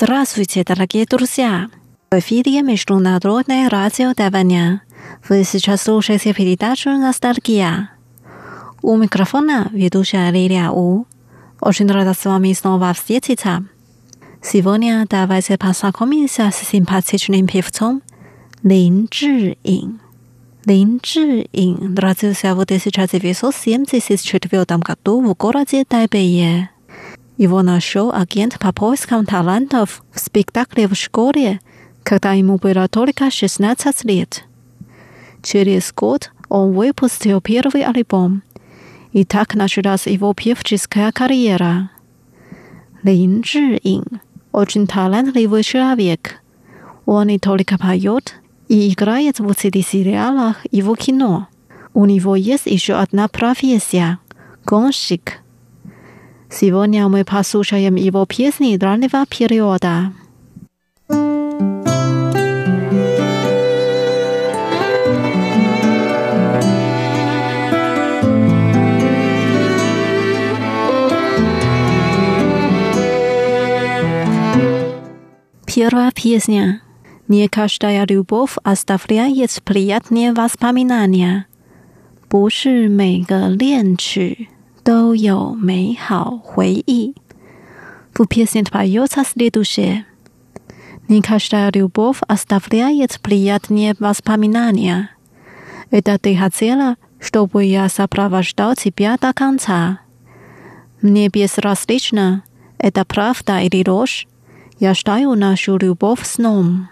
Здравствуйте, дорогие друзья! В эфире Международное радио Тайваня. Вы сейчас слушаете передачу «Ностальгия». У микрофона ведущая Лилия У. Очень рада с вами снова встретиться. Сегодня давайте познакомимся с симпатичным певцом Лин Чжиин. Лин Чжиин родился в 1974 году в городе Тайбэе. Его нашел агент по поискам талантов в спектакле в школе, когда ему было только 16 лет. Через год он выпустил первый альбом, и так началась его певческая карьера. Лин Чжиин – очень талантливый человек. Он не только поет и играет в телесериалах и в кино. У него есть еще одна профессия – гонщик – Сегодня мы послушаем его песни раннего периода. Первая песня. Не каждая любовь оставляет приятные воспоминания. 不是每个恋曲 都有美好回忆. В песне поется следующее. Не каждая любовь оставляет приятные воспоминания. Это ты хотела, чтобы я сопровождал тебя до конца. Мне безразлично, это правда или ложь. Я считаю нашу любовь сном.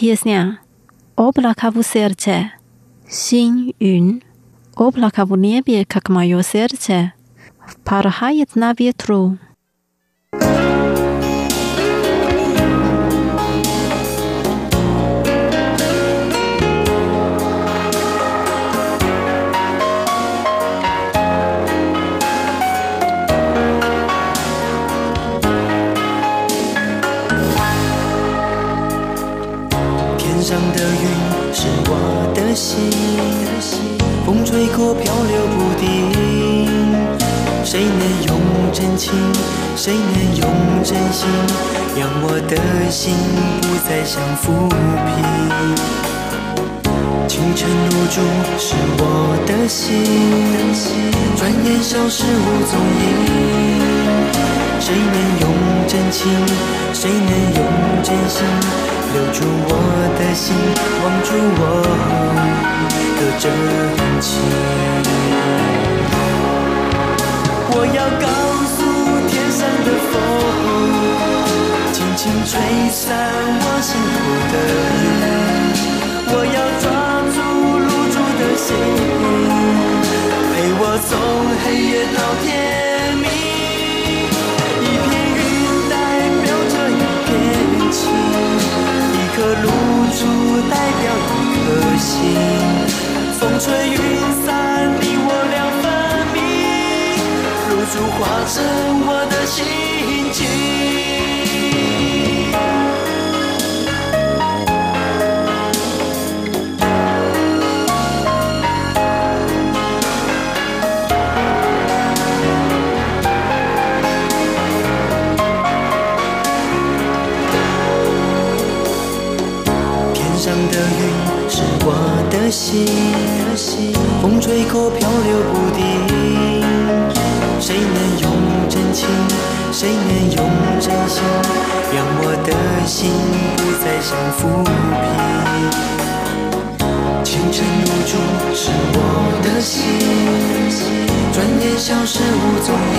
Песня Облака в serce. Синь юн. Облако в небе, как мое сердце, порхает на ветру. 上的云是我的心，风吹过漂流不定。谁能用真情，谁能用真心，让我的心不再想浮萍？清晨露珠是我的心，转眼消失无踪影。谁能用真情，谁能用真心？留住我的心，望住我的真情。我要告诉天上的风，轻轻吹散我心头的云。我要抓住露珠的心，陪我从黑夜到风吹云散，你我两分明。露珠化成我的心不再想浮萍？清晨露珠是我的心，转眼消失无踪影。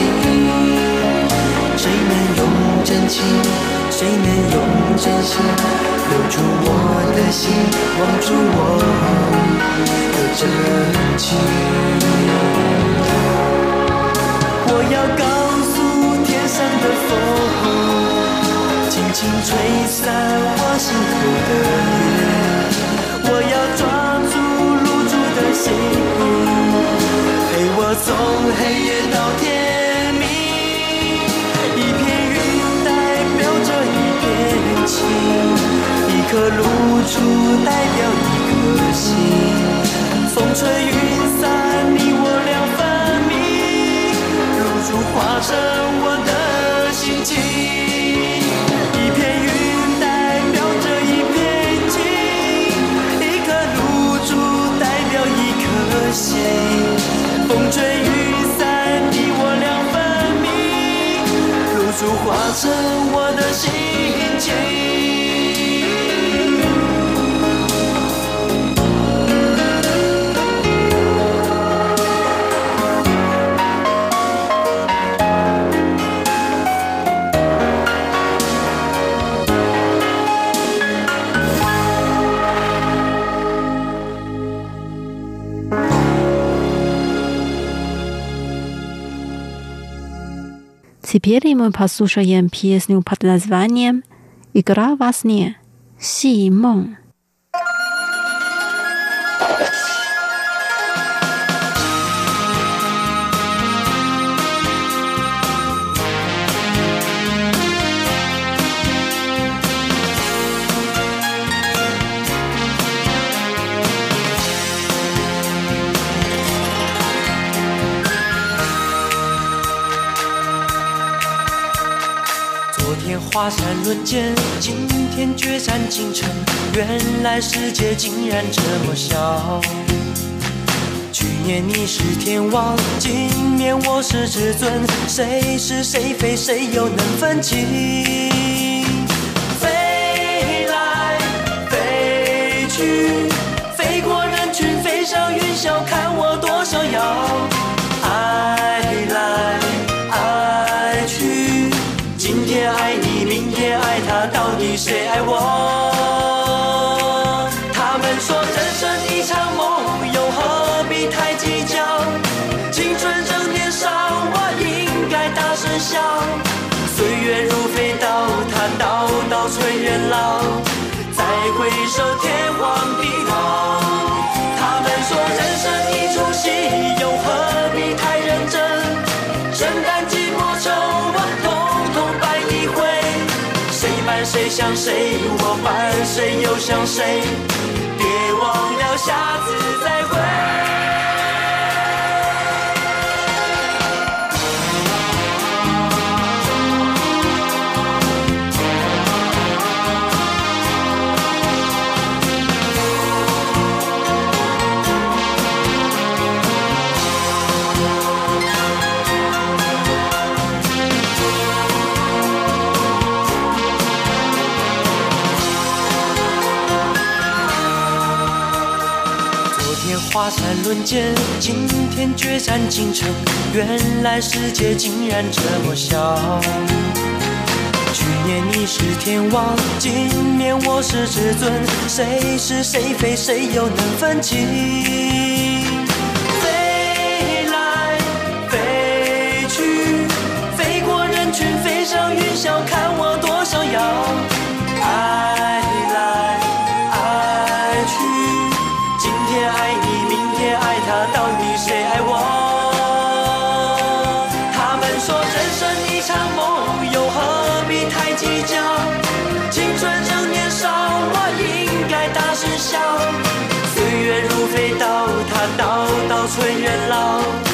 谁能用真情，谁能用真心？留住我的心，望住我的真情。我要轻吹散我心头的云。我要抓住露珠的幸福，陪我从黑夜到天明。一片云代表着一片情。一颗露珠代表一颗心，风吹云散，你我两分明。露珠化成我 Теперь мы послушаем песню под названием «Игра во сне» – «Си Мон». 华山论剑，今天决战京城。原来世界竟然这么小。去年你是天王，今年我是至尊，谁是谁非，谁又能分清？飞来飞去，飞过人群，飞上云霄，看爱我？谁像谁，我伴谁又像谁？别忘了下次华山论剑，今天决战京城，原来世界竟然这么小。去年你是天王，今年我是至尊，谁是谁非，谁又能分清？飞来飞去，飞过人群，飞上云霄，看人生一场梦又何必太计较？青春正年少我应该大声笑。岁月如飞刀它刀刀催人老。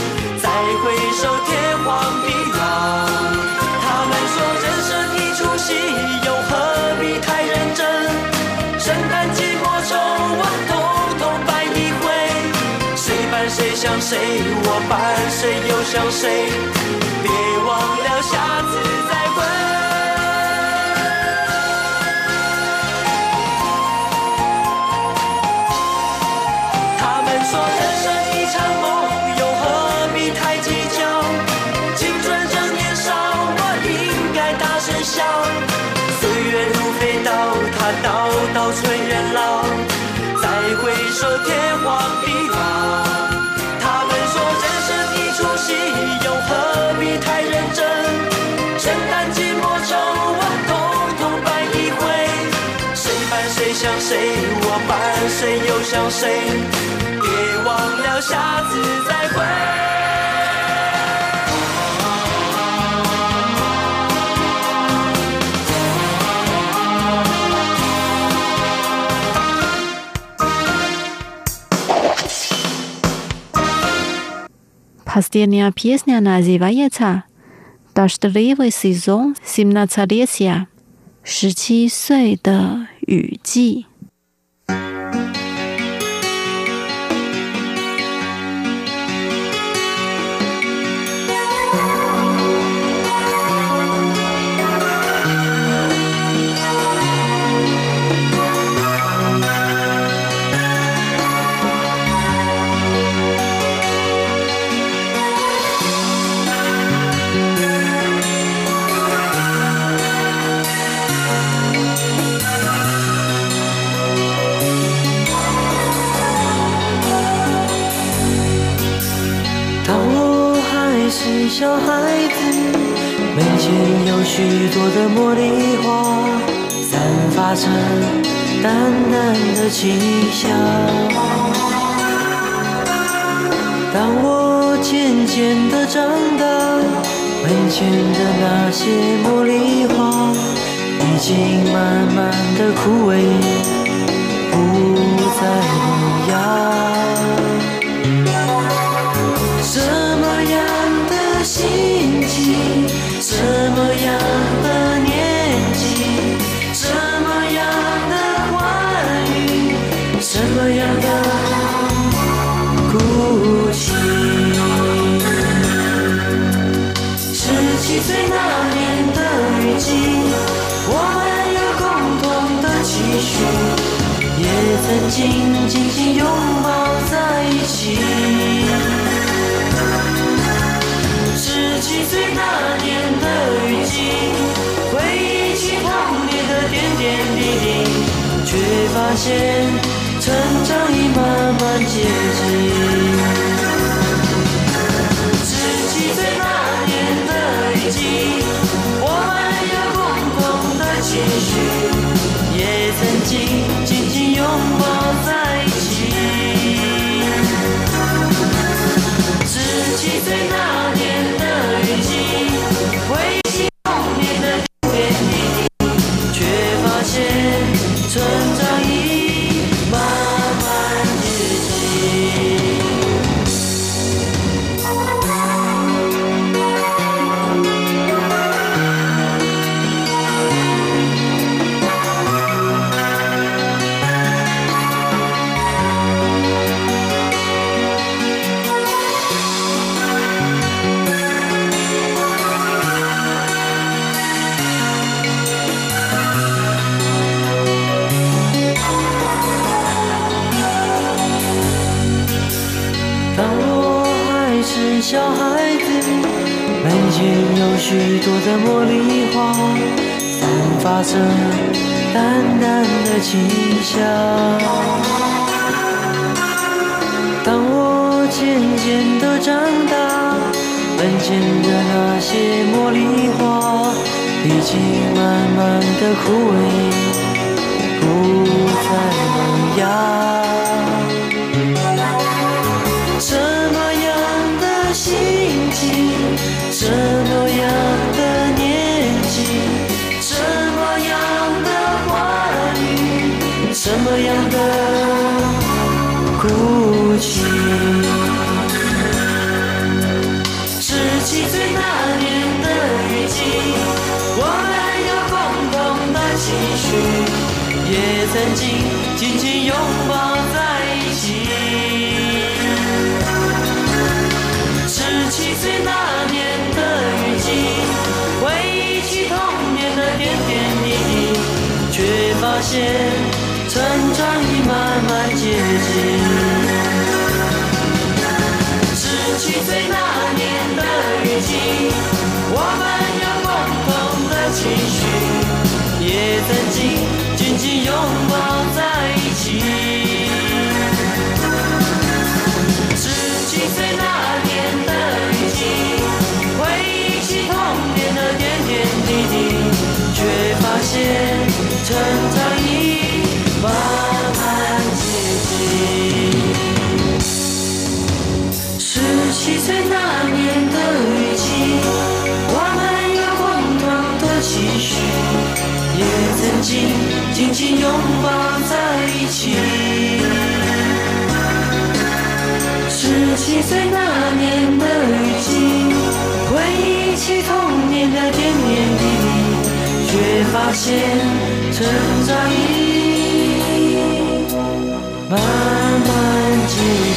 像谁，我伴谁又像谁？别忘了下次再会。伴谁想谁，我伴谁又想谁？别忘了下次再会。Последняя песня называется «Дождливый сезон семнадцатилетия» 十七岁的 雨季。小孩子，门前有许多的茉莉花，散发着淡淡的清香。当我渐渐的长大，门前的那些茉莉花已经慢慢的枯萎，现成长已慢慢接近。清香。当我渐渐的长大，门前的那些茉莉花已经慢慢的枯萎，不再萌芽。什么样的心情拥抱在一起。十七岁那年的雨季，回忆起童年的点点滴滴，却。发现成长已慢慢接近。十七岁那年的雨季，我们有共同的情绪，也曾经岁那年的雨季，我们有共同的期许，也曾经紧紧拥抱在一起。十七岁那年的雨季，回忆起童年的点点滴滴，却发现。成长已慢慢接近。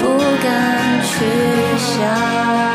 不敢去想。